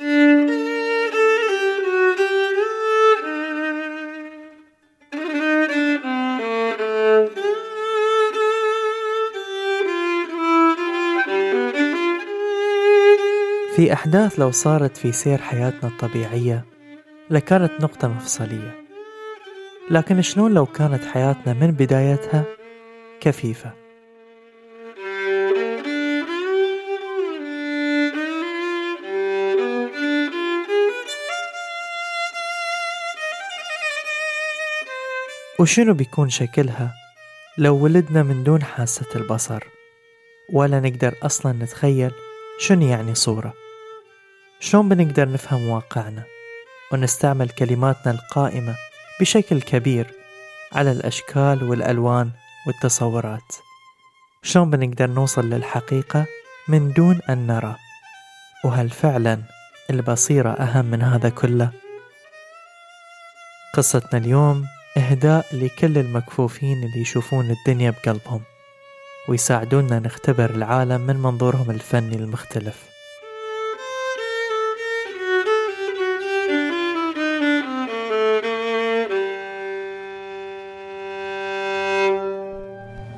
في أحداث لو صارت في سير حياتنا الطبيعية لكانت نقطة مفصلية. لكن شلون لو كانت حياتنا من بدايتها كفيفة؟ وشنو بيكون شكلها لو ولدنا من دون حاسة البصر؟ ولا نقدر أصلا نتخيل شنو يعني صورة. شلون بنقدر نفهم واقعنا ونستعمل كلماتنا القائمة بشكل كبير على الأشكال والألوان والتصورات؟ شلون بنقدر نوصل للحقيقة من دون أن نرى؟ وهل فعلا البصيرة أهم من هذا كله؟ قصتنا اليوم إهداء لكل المكفوفين اللي يشوفون الدنيا بقلبهم ويساعدونا نختبر العالم من منظورهم الفني المختلف.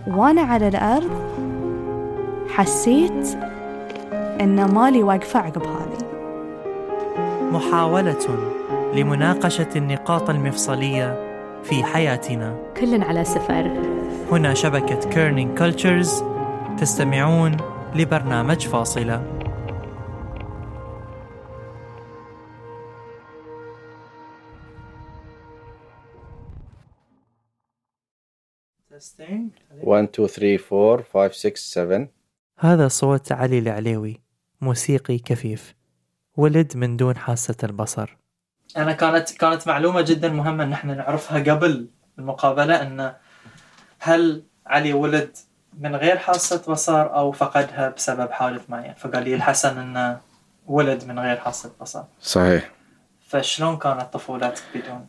وأنا على الأرض حسيت إن مالي واقفة عقب هذه. محاولة لمناقشة النقاط المفصلية في حياتنا. كل على سفر. هنا شبكة Kerning Cultures تستمعون لبرنامج فاصلة. Testing. 1 2 3 4 5 6 7 هذا صوت علي العليوي موسيقي كفيف ولد من دون حاسة البصر. أنا كانت كانت معلومة جدا مهمة إن إحنا نعرفها قبل المقابلة إن هل علي ولد من غير حاسة بصر أو فقدها بسبب حادث معين فقال لي الحسن إنه ولد من غير حاسة بصر صحيح. فشلون كانت طفولتك بدون؟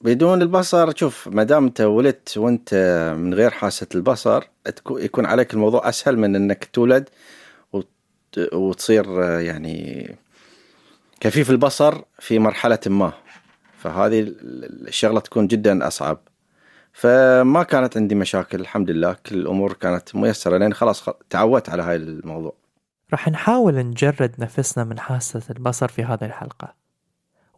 بدون البصر شوف ما دام أنت ولدت وأنت من غير حاسة البصر يكون عليك الموضوع أسهل من إنك تولد وت- وتصير يعني كفيف البصر في مرحلة ما. فهذه ال- الشغلة تكون جدا أصعب. فما كانت عندي مشاكل الحمد لله. كل الأمور كانت ميسرة لأن خلاص تعودت على هاي الموضوع. راح نحاول نجرد نفسنا من حاسة البصر في هذه الحلقة.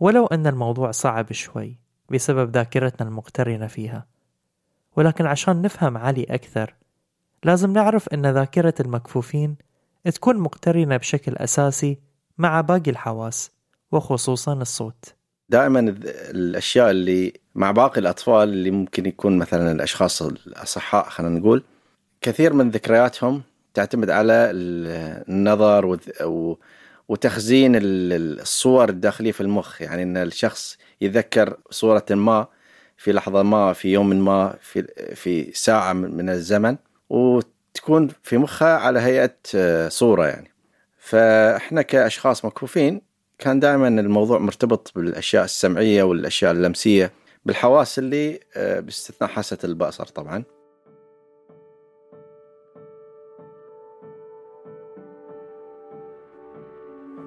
ولو أن الموضوع صعب شوي بسبب ذاكرتنا المقترنة فيها. ولكن عشان نفهم علي أكثر لازم نعرف أن ذاكرة المكفوفين تكون مقترنة بشكل أساسي مع باقي الحواس وخصوصا الصوت. دائما الأشياء اللي مع باقي الأطفال اللي ممكن يكون مثلا الأشخاص الأصحاء خلينا نقول كثير من ذكرياتهم تعتمد على ال- النظر وتخزين ال- ال- الصور الداخلية في المخ. يعني إن الشخص يتذكر صورة ما في لحظة ما في يوم ما في في ساعة من من الزمن وتكون في مخه على هيئة آه، صورة يعني. فاحنا كأشخاص مكفوفين كان دائما الموضوع مرتبط بالأشياء السمعية والأشياء اللمسية بالحواس اللي آه، باستثناء حاسة البصر طبعا.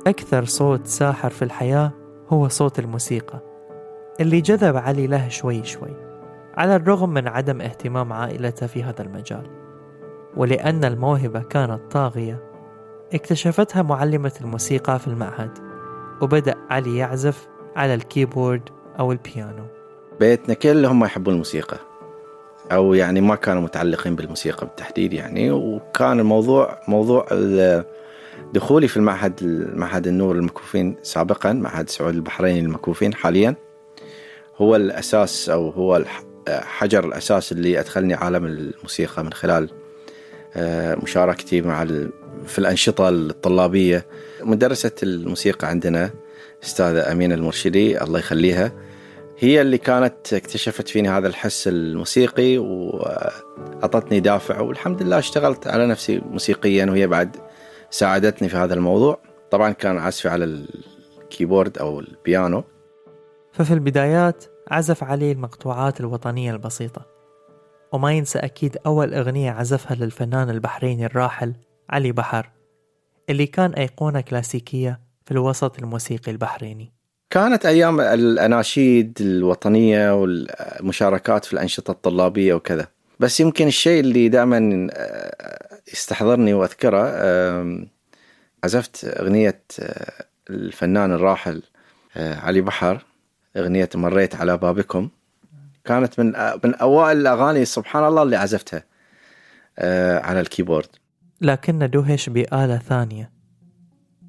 أكثر صوت ساحر في الحياة هو صوت الموسيقى اللي جذب علي له شوي شوي على الرغم من عدم اهتمام عائلته في هذا المجال. ولأن الموهبة كانت طاغية اكتشفتها معلمة الموسيقى في المعهد وبدأ علي يعزف على الكيبورد أو البيانو. بيتنا كلهم ما يحبون الموسيقى أو يعني ما كانوا متعلقين بالموسيقى بالتحديد يعني. وكان الموضوع موضوع دخولي في المعهد معهد النور المكفوفين سابقا معهد سعود البحرين المكفوفين حاليا هو الأساس أو هو حجر الأساس اللي أدخلني عالم الموسيقى من خلال آه، مشاركتي مع في الأنشطة الطلابية. مدرسة الموسيقى عندنا أستاذة أمينة المرشدي الله يخليها هي اللي كانت اكتشفت فيني هذا الحس الموسيقي وأعطتني دافع والحمد لله اشتغلت على نفسي موسيقيا وهي بعد ساعدتني في هذا الموضوع. طبعا كان عزفي على الكيبورد أو البيانو. ففي البدايات عزف علي المقطوعات الوطنية البسيطة وما ينسى أكيد أول أغنية عزفها للفنان البحريني الراحل علي بحر اللي كان أيقونة كلاسيكية في الوسط الموسيقي البحريني. كانت أيام الأناشيد الوطنية والمشاركات في الأنشطة الطلابية وكذا. بس يمكن الشيء اللي دائما آه، يستحضرني وأذكره عزفت أغنية آه، الفنان الراحل آه، علي بحر أغنية مريت على بابكم. كانت من من أوائل الأغاني سبحان الله اللي عزفتها على الكيبورد. لكن دهش بآلة ثانية.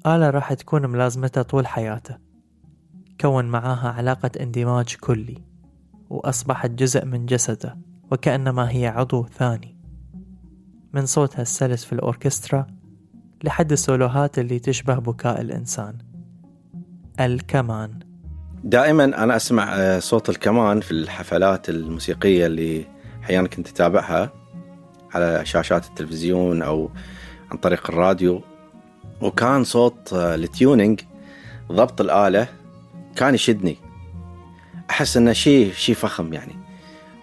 آلة راح تكون ملازمته طول حياته. كون معاها علاقة اندماج كلي وأصبحت جزء من جسده وكأنما هي عضو ثاني. من صوتها السلس في الأوركسترا لحد السولوهات اللي تشبه بكاء الإنسان. الكمان. دائما أنا أسمع آه، صوت الكمان في الحفلات الموسيقية اللي أحيانا كنت أتابعها. على شاشات التلفزيون أو عن طريق الراديو. وكان صوت آه، ال tuning ضبط الآلة كان يشدني. أحس إنه شيء شيء فخم يعني.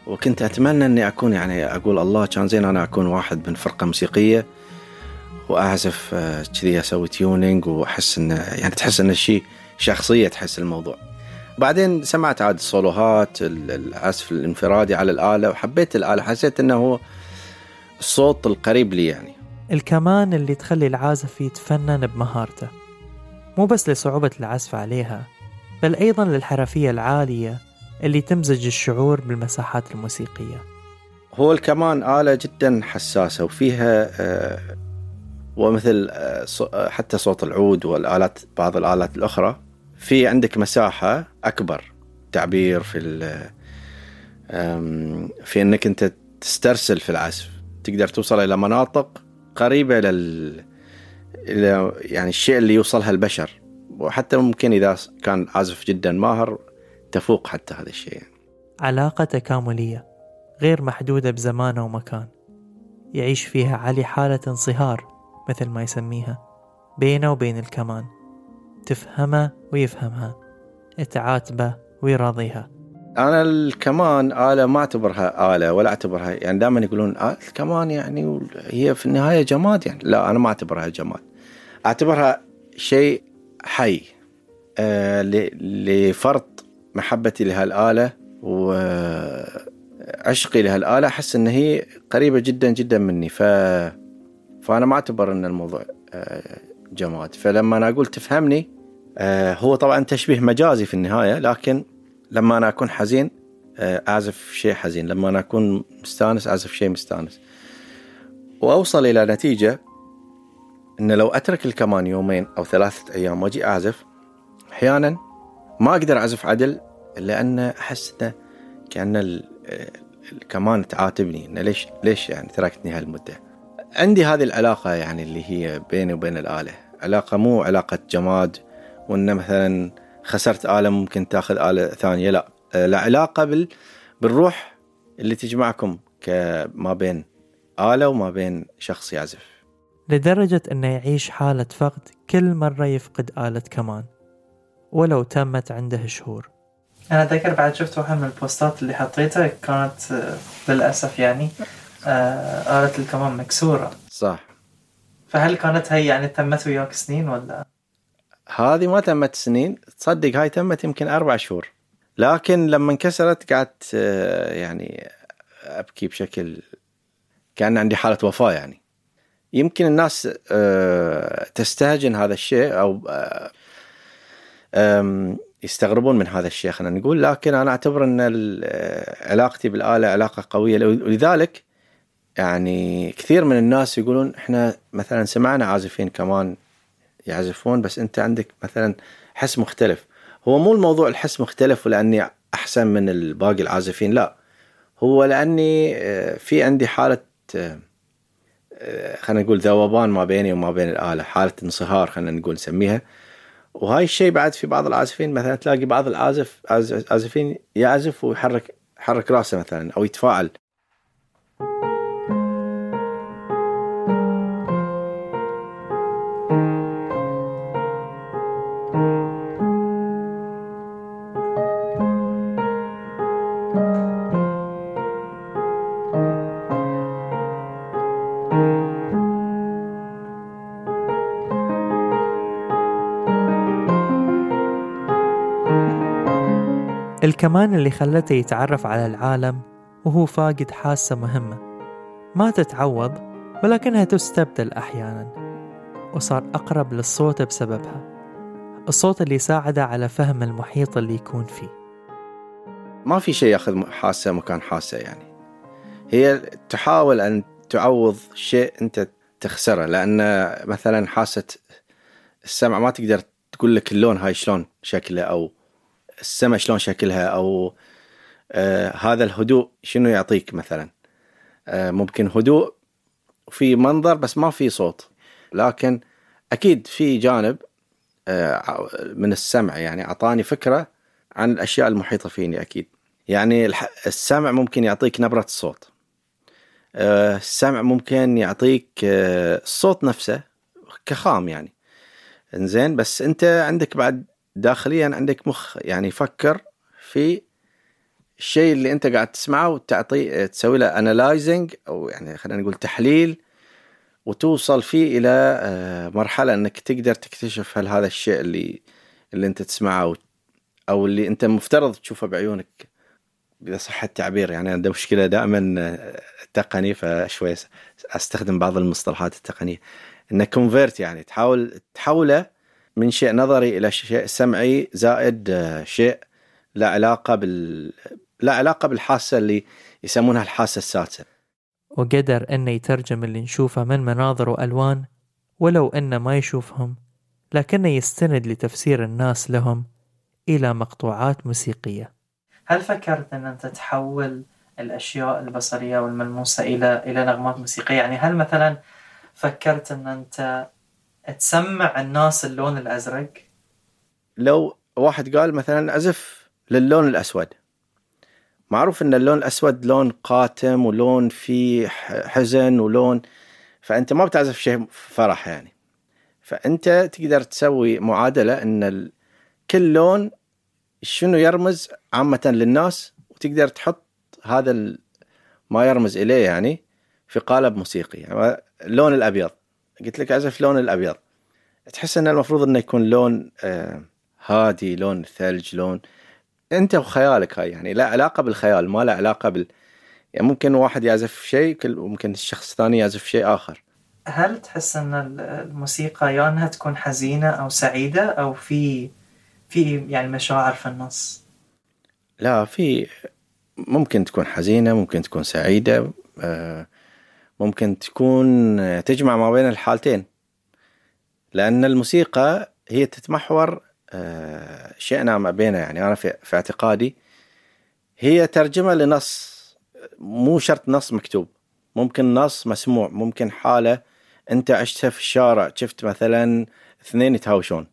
وكنت أتمنى إني أكون يعني أقول الله كان زين أنا أكون واحد من فرقة موسيقية. وأعزف آه، كذي أسوي تيونينج وأحس انه يعني تحس انه شيء شخصية تحس الموضوع. بعدين سمعت عاد الصولوهات العزف الانفرادي على الآلة وحبيت الآلة. حسيت إنه هو الصوت القريب لي يعني. الكمان اللي تخلي العازف يتفنن بمهارته. مو بس لصعوبة العزف عليها بل أيضا للحرفية العالية اللي تمزج الشعور بالمساحات الموسيقية. هو الكمان آلة جدا حساسة وفيها آه، ومثل آه، آه، حتى صوت العود والآلات بعض الآلات الأخرى في عندك مساحة أكبر تعبير في في إنك أنت تسترسل في العزف. تقدر توصل إلى مناطق قريبة لل إلى يعني الشيء اللي يوصلها البشر. وحتى ممكن إذا كان عازف جدا ماهر تفوق حتى هذا الشيء. علاقة تكاملية غير محدودة بزمان ومكان يعيش فيها علي حالة انصهار مثل ما يسميها بينه وبين الكمان. تفهمه ويفهمها تعاتبه ويراضيها. أنا الكمان آلة ما أعتبرها آلة ولا أعتبرها يعني دائما يقولون آه الكمان يعني هي في النهاية جماد يعني. لا أنا ما أعتبرها جماد. أعتبرها شيء حي آه لفرط محبتي لهالآلة وعشقي لهالآلة. أحس إن هي قريبة جدا جدا مني ف فأنا ما أعتبر إن الموضوع آه جماد. فلما أنا أقول تفهمني آه هو طبعا تشبيه مجازي في النهاية لكن لما أنا أكون حزين آه أعزف شيء حزين. لما أنا أكون مستانس أعزف شيء مستانس. وأوصل إلى نتيجة إن لو أترك الكمان يومين أو ثلاثة أيام وأجي أعزف أحيانا ما أقدر أعزف عدل لأن أحس إنه كأن الكمان تعاتبني. إنه ليش ليش يعني تركتني هالمدة؟ عندي هذه العلاقة يعني اللي هي بيني وبين الآلة. علاقة مو علاقة جماد وان مثلا خسرت آلة ممكن تاخذ آلة ثانية لا. لا علاقة بال بالروح اللي تجمعكم كما بين آلة وما بين شخص يعزف. لدرجة أنه يعيش حالة فقد كل مرة يفقد آلة كمان ولو تمت عنده شهور. أنا أتذكر بعد شفت واحد من البوستات اللي حطيتها كانت آه، للأسف يعني آه، آلة الكمان مكسورة. صح. فهل كانت هي يعني تمت وياك سنين ولا؟ هذه ما تمت سنين تصدق هاي تمت يمكن أربع شهور. لكن لما انكسرت قعدت آه، يعني أبكي بشكل كأن عندي حالة وفاة يعني. يمكن الناس آه، تستهجن هذا الشيء أو آه، يستغربون من هذا الشيء خلينا نقول. لكن أنا أعتبر أن آه، علاقتي بالآلة علاقة قوية. ولذلك يعني كثير من الناس يقولون إحنا مثلا سمعنا عازفين كمان يعزفون بس أنت عندك مثلا حس مختلف. هو مو الموضوع الحس مختلف ولأني أحسن من الباقي العازفين لا. هو لأني في عندي حالة آه، خلينا نقول ذوبان ما بيني وما بين الآلة حالة انصهار خلينا نقول نسميها. وهاي الشيء بعد في بعض العازفين مثلا تلاقي بعض العازف عاز- عازفين يعزف ويحرك يحرك راسه مثلا أو يتفاعل. الكمان اللي خلته يتعرف على العالم وهو فاقد حاسة مهمة. ما تتعوض ولكنها تستبدل أحيانا. وصار أقرب للصوت بسببها. الصوت اللي ساعده على فهم المحيط اللي يكون فيه. ما في شيء ياخذ حاسة مكان حاسة يعني. هي تحاول أن تعوض شيء أنت تخسره لأن مثلا حاسة السمع ما تقدر تقول لك اللون هاي شلون شكله أو السمع شلون شكلها أو آه هذا الهدوء شنو يعطيك مثلا؟ آه ممكن هدوء في منظر بس ما في صوت. لكن أكيد في جانب آه من السمع يعني أعطاني فكرة عن الأشياء المحيطة فيني أكيد. يعني السمع ممكن يعطيك نبرة الصوت. آه، السمع ممكن يعطيك آه، الصوت نفسه كخام يعني. إنزين بس أنت عندك بعد داخليا عندك مخ يعني يفكر في الشيء اللي أنت قاعد تسمعه وتعطي تسوي له انالايزنج أو يعني خلينا نقول تحليل وتوصل فيه إلى آه، مرحلة إنك تقدر تكتشف هل هذا الشيء اللي اللي أنت تسمعه او- اللي أنت مفترض تشوفه بعيونك إذا صح التعبير. يعني عندي مشكلة دائما آه، تقني فشوي أستخدم بعض المصطلحات التقنية. إنك كونفيرت يعني تحاول تحوله من شيء نظري إلى شيء سمعي زائد آه، شيء لا علاقة بال لا علاقة بالحاسة اللي يسمونها الحاسة السادسه وقدر انه يترجم اللي نشوفه من مناظر وألوان ولو انه ما يشوفهم لكنه يستند لتفسير الناس لهم إلى مقطوعات موسيقية. هل فكرت أن أنت تحول الأشياء البصرية والملموسة إلى إلى نغمات موسيقية؟ يعني هل مثلا فكرت أن أنت تسمع الناس اللون الأزرق؟ لو واحد قال مثلا أزف للون الأسود. معروف أن اللون الأسود لون قاتم ولون فيه حزن ولون فأنت ما بتعزف شيء فرح يعني. فأنت تقدر تسوي معادلة أن ال- كل لون شنو يرمز عامة للناس وتقدر تحط هذا ما يرمز إليه يعني في قالب موسيقي. يعني اللون الأبيض. قلت لك أعزف لون الأبيض. تحس أن المفروض أنه يكون لون آه هادي لون الثلج لون. أنت وخيالك هاي يعني لا علاقة بالخيال ما لا علاقة بال يعني ممكن واحد يعزف شيء وممكن الشخص الثاني يعزف شيء آخر. هل تحس ال- الموسيقى يا أنها تكون حزينة أو سعيدة أو في في يعني مشاعر في النص؟ لا في ممكن تكون حزينة ممكن تكون سعيدة آه، ممكن تكون آه، تجمع ما بين الحالتين. لأن الموسيقى هي تتمحور آه، شئنا ما بينها يعني. أنا في اعتقادي هي ترجمة لنص مو شرط نص مكتوب. ممكن نص مسموع. ممكن حالة أنت عشتها في الشارع شفت مثلا اثنين يتهاوشون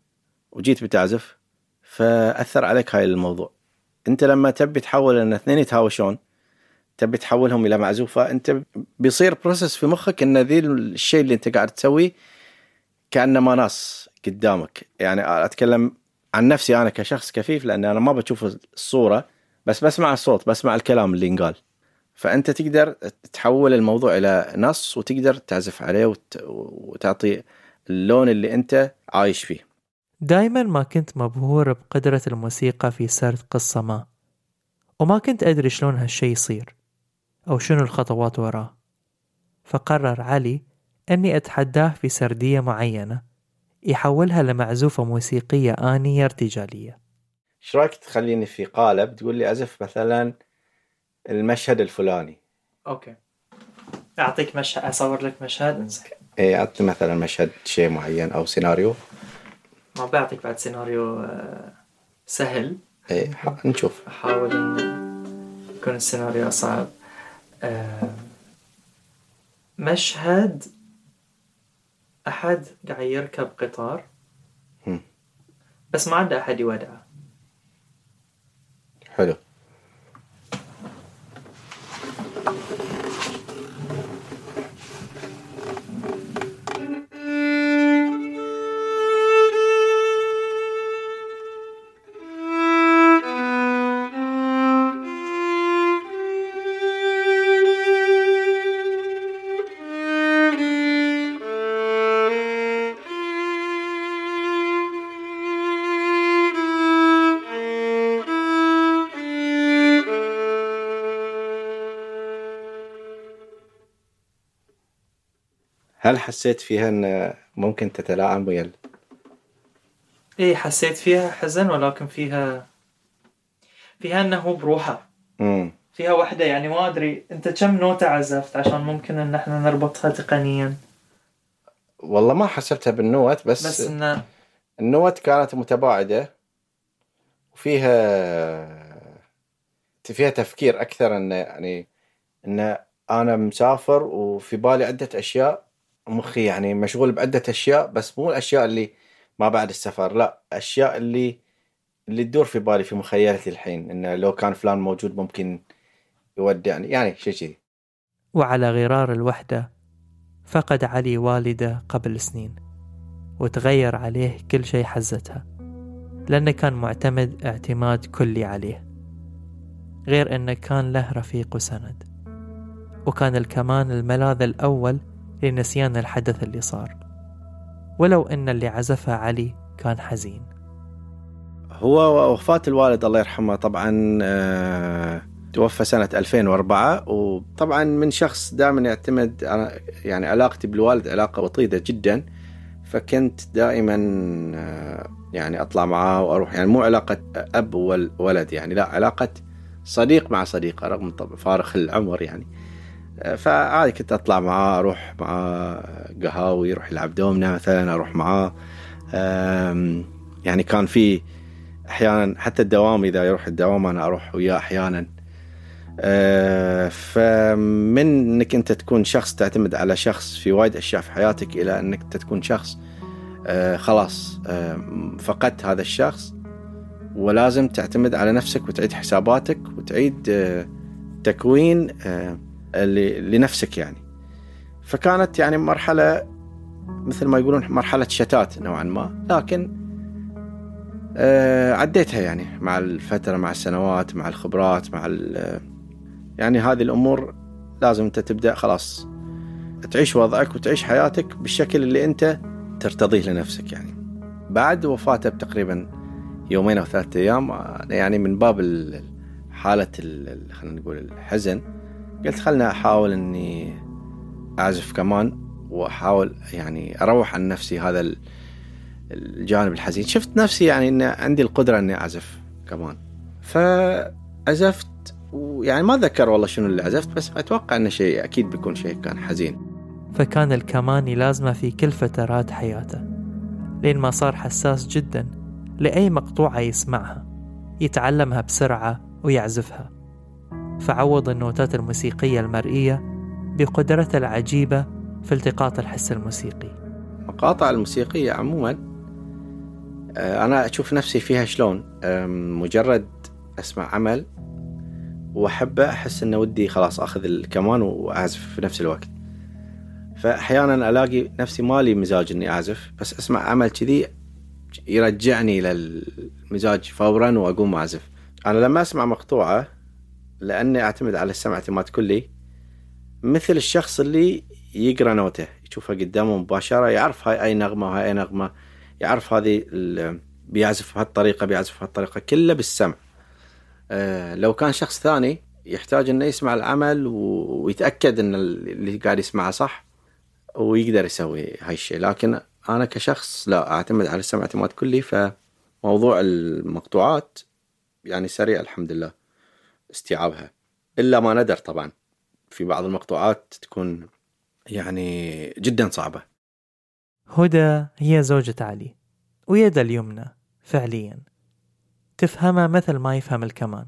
وجيت بتعزف فأثر عليك هاي الموضوع. أنت لما تبي تحول إن اثنين يتهاوشون تبي تحولهم إلى معزوفه انت بيصير بروسس في مخك إن ذي الشيء اللي أنت قاعد تسويه كانه ما نص قدامك. يعني أتكلم عن نفسي أنا كشخص كفيف لأن أنا ما بشوف الصورة بس بسمع الصوت بسمع الكلام اللي ينقال. فأنت تقدر تحول الموضوع إلى نص وتقدر تعزف عليه وت... وتعطي اللون اللي أنت عايش فيه. دايما ما كنت مبهور بقدرة الموسيقى في سرد قصة ما. وما كنت أدري شلون هالشي يصير. أو شنو الخطوات وراه فقرر علي أني أتحداه في سردية معينة يحولها لمعزوفة موسيقية آنية ارتجالية. إيش رأيك تخليني في قالب تقول لي اعزف مثلا المشهد الفلاني؟ أوكي. أعطيك مشهد أصور لك مشهد انزين. اي أعطي مثلا مشهد شيء معين أو سيناريو. ما بعطيك بعد سيناريو آه، سهل. اي ح- نشوف. أحاول أن يكون السيناريو صعب مشهد أحد قاعد يركب قطار. بس ما عنده أحد يودعه. حلو. هل حسيت فيها إن ممكن تتلاعب ويا إيه حسيت فيها حزن ولكن فيها فيها أنه بروحه مم. فيها وحدة يعني ما أدري أنت كم نوتة عزفت عشان ممكن أن إحنا نربطها تقنيا والله ما حسبتها بالنوت بس, بس أنه النوت كانت متباعدة وفيها فيها تفكير أكثر أن يعني أن أنا مسافر وفي بالي عدة أشياء مخي يعني مشغول بعدة أشياء بس مو الأشياء اللي ما بعد السفر لا أشياء اللي اللي تدور في بالي في مخيلتي الحين إنه لو كان فلان موجود ممكن يودعني يعني شيء كذي. وعلى غرار الوحدة فقد علي والدة قبل سنين وتغير عليه كل شيء حزتها لأنه كان معتمد اعتماد كلي عليه غير أنه كان له رفيق وسند وكان الكمان الملاذ الأول لنسيان الحدث اللي صار. ولو أن اللي عزفه علي كان حزين. هو وفاة الوالد الله يرحمه طبعا آه، توفى سنة 2004 وطبعا من شخص دائما يعتمد يعني علاقتي بالوالد علاقة وطيدة جدا. فكنت دائما آه، يعني أطلع معاه وأروح. يعني مو علاقة أب وولد يعني لا علاقة صديق مع صديقة رغم فارق العمر يعني. فعادي كنت أطلع معاه أروح معاه قهاوي يروح يلعب دومنا مثلا أروح معاه. يعني كان في أحيانا حتى الدوام إذا يروح الدوام أنا أروح وياه أحيانا. آه، فمن إنك أنت تكون شخص تعتمد على شخص في وايد أشياء في حياتك إلى إنك أنت تكون شخص آه، خلاص آه، فقدت هذا الشخص. ولازم تعتمد على نفسك وتعيد حساباتك وتعيد تكوين لنفسك يعني. فكانت يعني مرحلة مثل ما يقولون مرحلة شتات نوعا ما. لكن آه، عديتها يعني مع الفترة مع السنوات مع الخبرات مع يعني هذه الأمور لازم أنت تبدأ خلاص تعيش وضعك وتعيش حياتك بالشكل اللي أنت ترتضيه لنفسك يعني. بعد وفاته بتقريبا يومين أو ثلاثة أيام أنا يعني من باب ال- حالة ال- ال- خلينا نقول الحزن قلت خلنا أحاول أني أعزف كمان وأحاول يعني أروح عن نفسي هذا ال- الجانب الحزين. شفت نفسي يعني إن عندي القدرة إني أعزف كمان. فعزفت ويعني ما أتذكر والله شنو اللي عزفت بس أتوقع إنه شيء أكيد بيكون شيء كان حزين. فكان الكمان يلازمه في كل فترات حياته لين ما صار حساس جدا لأي مقطوعة يسمعها يتعلمها بسرعة ويعزفها. فعوض النوتات الموسيقية المرئية بقدرته العجيبة في التقاط الحس الموسيقي. المقاطع الموسيقية عموما آه، أنا أشوف نفسي فيها شلون؟ مجرد أسمع عمل وأحبه أحس إنه ودي خلاص أخذ الكمان وأعزف في نفس الوقت. فاحيانا ألاقي نفسي مالي مزاج إني أعزف بس أسمع عمل كذي يرجعني إلى المزاج فورا وأقوم أعزف. أنا لما أسمع مقطوعة لأني أعتمد على السمع اعتماد كلي. مثل الشخص اللي يقرأ نوته يشوفها قدامه مباشرة يعرف هاي أي نغمة وهاي أي نغمة يعرف هذه بيعزف بهالطريقة بيعزف بهالطريقة كله بالسمع. آه، لو كان شخص ثاني يحتاج إنه يسمع العمل ويتأكد إن اللي قاعد يسمعه صح ويقدر يسوي هاي الشيء. لكن أنا كشخص لا أعتمد على السمع اعتماد كلي فموضوع المقطوعات يعني سريع الحمد لله. استيعابها. إلا ما ندر طبعا. في بعض المقطوعات تكون يعني جدا صعبة. هدى هي زوجة علي ويدها اليمنى فعليا. تفهمها مثل ما يفهم الكمان.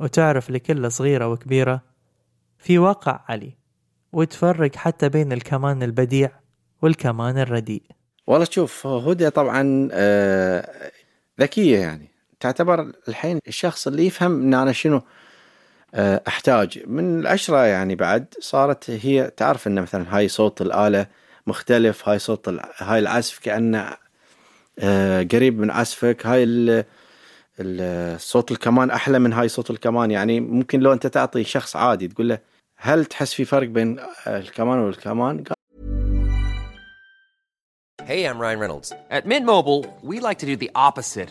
وتعرف لكل صغيرة وكبيرة في واقع علي وتفرق حتى بين الكمان البديع والكمان الرديء. والله شوف هدى طبعا آه، ذكية يعني. تعتبر الحين الشخص اللي يفهم إن أنا شنو آه، أحتاج من العشرة يعني بعد صارت هي تعرف إن مثلا هاي صوت الآلة مختلف هاي صوت هاي العزف كأنه آه، قريب من عزفك هاي صوت الكمان أحلى من هاي صوت الكمان يعني ممكن لو أنت تعطي شخص عادي تقول له هل تحس في فرق بين الكمان والكمان؟ Hey, I'm Ryan Reynolds. At Mint Mobile, we like to do the opposite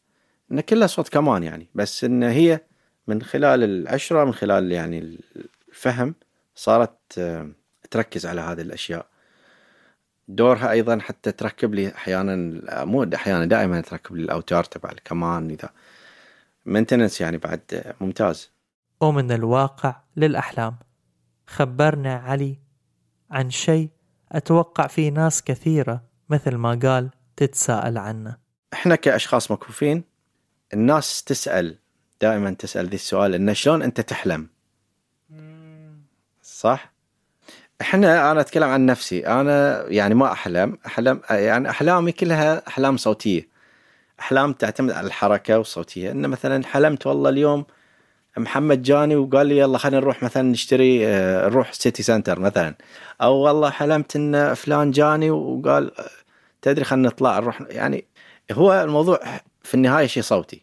إن كلها صوت كمان يعني بس إن هي من خلال العشرة من خلال يعني الفهم صارت آه، تركز على هذه الأشياء. دورها أيضا حتى تركب لي أحيانا مو أحيانا دائما تركب لي الأوتار تبع الكمان إذا مينتننس يعني بعد آه، ممتاز. ومن الواقع للأحلام. خبرنا علي عن شيء أتوقع في ناس كثيرة مثل ما قال تتساءل عنه. إحنا كأشخاص مكفوفين الناس تسأل دائما تسأل ذي السؤال إنه شلون أنت تحلم؟ صح؟ إحنا أنا أتكلم عن نفسي أنا يعني ما أحلم أحلم يعني أحلامي كلها أحلام صوتية. أحلام تعتمد على الحركة والصوتيه ان مثلا حلمت والله اليوم محمد جاني وقال لي يلا خلينا نروح مثلا نشتري آه، نروح سيتي سنتر مثلا. أو والله حلمت إن فلان جاني وقال آه، تدري خلينا نطلع نروح يعني هو الموضوع في النهاية شيء صوتي.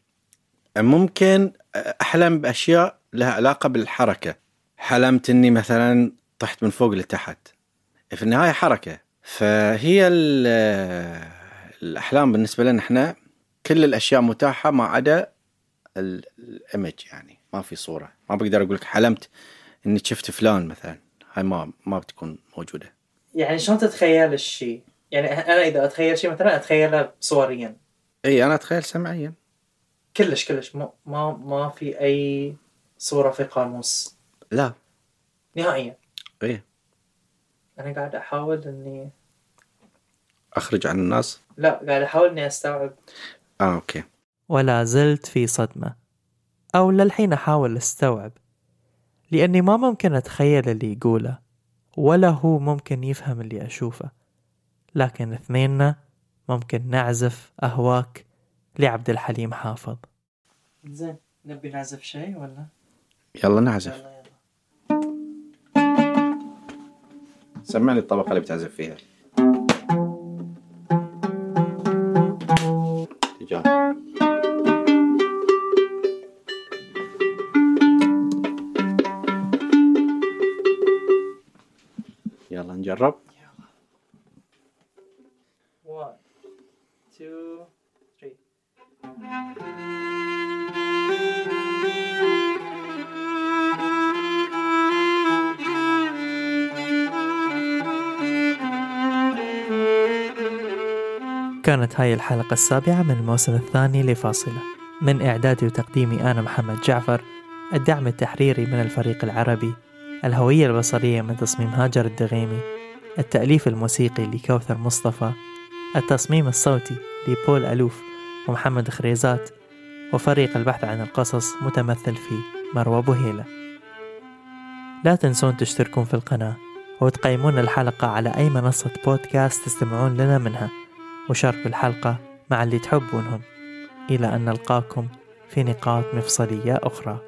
ممكن أحلم بأشياء لها علاقة بالحركة. حلمت إني مثلا طحت من فوق لتحت. في النهاية حركة. فهي ال- الأحلام بالنسبة لنا إحنا كل الأشياء متاحة ما عدا ال- الايمج يعني. ما في صورة. ما بقدر أقول لك حلمت إني شفت فلان مثلا. هاي ما ما بتكون موجودة. يعني شلون تتخيل الشيء؟ يعني أنا إذا أتخيل شيء مثلا أتخيله صوريا. إي أنا أتخيل سمعيا. كلش كلش. ما ما, ما في أي صورة في قاموس. لا. نهائيا. إي. أنا قاعد أحاول إني أخرج عن الناس؟ لا قاعد أحاول إني أستوعب. آه أوكي. ولا زلت في صدمة. أو للحين أحاول أستوعب. لأني ما ممكن أتخيل اللي يقوله ولا هو ممكن يفهم اللي أشوفه. لكن اثنيننا ممكن نعزف أهواك لعبد الحليم حافظ. زين نبي نعزف شيء ولا؟ يلا نعزف. سمعني الطبقة اللي بتعزف فيها. تجاه يلا نجرب. كانت هاي الحلقة السابعة من الموسم الثاني لفاصلة. من إعدادي وتقديمي أنا محمد جعفر الدعم التحريري من الفريق العربي الهوية البصرية من تصميم هاجر الدغيمي التأليف الموسيقي لكوثر مصطفى التصميم الصوتي لبول ألوف ومحمد خريزات وفريق البحث عن القصص متمثل في مروى بوهيلة لا تنسون تشتركون في القناة وتقيمون الحلقة على أي منصة بودكاست تستمعون لنا منها. وشاركوا الحلقة مع اللي تحبونهم. إلى أن نلقاكم في نقاط مفصلية أخرى.